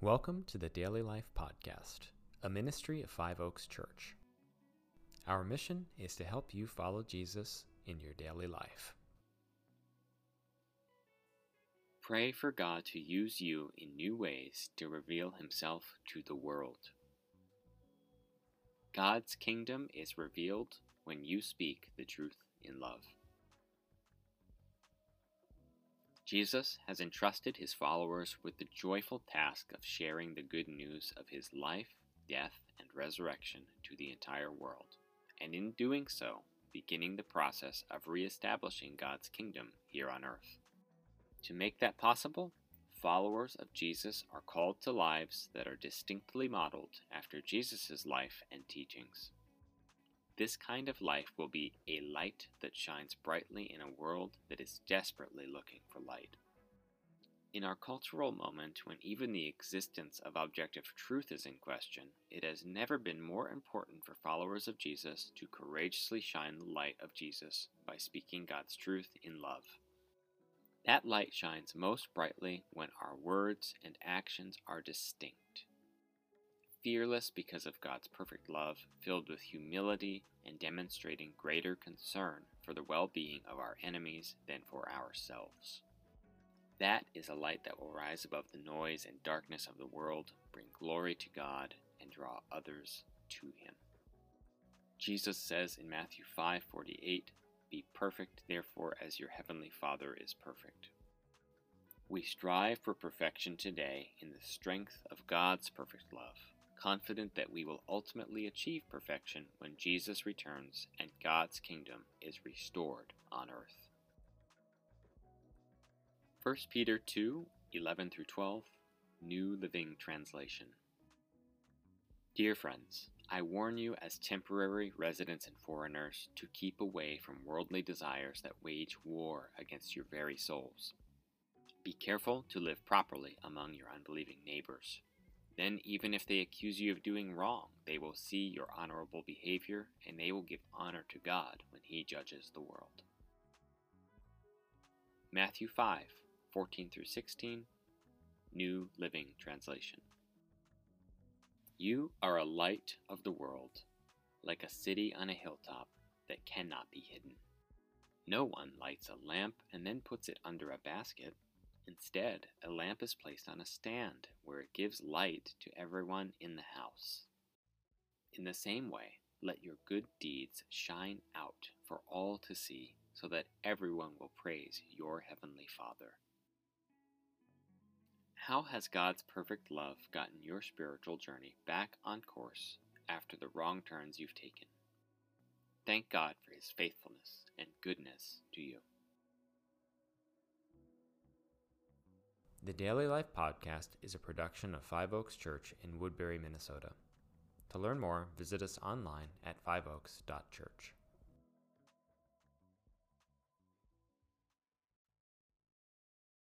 Welcome to the Daily Life Podcast, a ministry of Five Oaks Church. Our mission is to help you follow Jesus in your daily life. Pray for God to use you in new ways to reveal Himself to the world. God's kingdom is revealed when you speak the truth in love. Jesus has entrusted his followers with the joyful task of sharing the good news of his life, death, and resurrection to the entire world, and in doing so, beginning the process of reestablishing God's kingdom here on earth. To make that possible, followers of Jesus are called to lives that are distinctly modeled after Jesus' life and teachings. This kind of life will be a light that shines brightly in a world that is desperately looking for light. In our cultural moment, when even the existence of objective truth is in question, it has never been more important for followers of Jesus to courageously shine the light of Jesus by speaking God's truth in love. That light shines most brightly when our words and actions are distinct fearless because of God's perfect love, filled with humility and demonstrating greater concern for the well being of our enemies than for ourselves. That is a light that will rise above the noise and darkness of the world, bring glory to God, and draw others to Him. Jesus says in Matthew 5:48, "Be perfect, therefore, as your heavenly Father is perfect." We strive for perfection today in the strength of God's perfect love confident that we will ultimately achieve perfection when Jesus returns and God's kingdom is restored on earth. 1 Peter 2 11 through 12, New Living Translation. Dear friends, I warn you as temporary residents and foreigners to keep away from worldly desires that wage war against your very souls. Be careful to live properly among your unbelieving neighbors then, even if they accuse you of doing wrong, they will see your honorable behavior and they will give honor to God when He judges the world. Matthew 5 14 through 16, New Living Translation. You are a light of the world, like a city on a hilltop that cannot be hidden. No one lights a lamp and then puts it under a basket Instead, a lamp is placed on a stand where it gives light to everyone in the house. In the same way, let your good deeds shine out for all to see, so that everyone will praise your Heavenly Father. How has God's perfect love gotten your spiritual journey back on course after the wrong turns you've taken? Thank God for His faithfulness and goodness to you. The Daily Life Podcast is a production of Five Oaks Church in Woodbury, Minnesota. To learn more, visit us online at fiveoaks.church.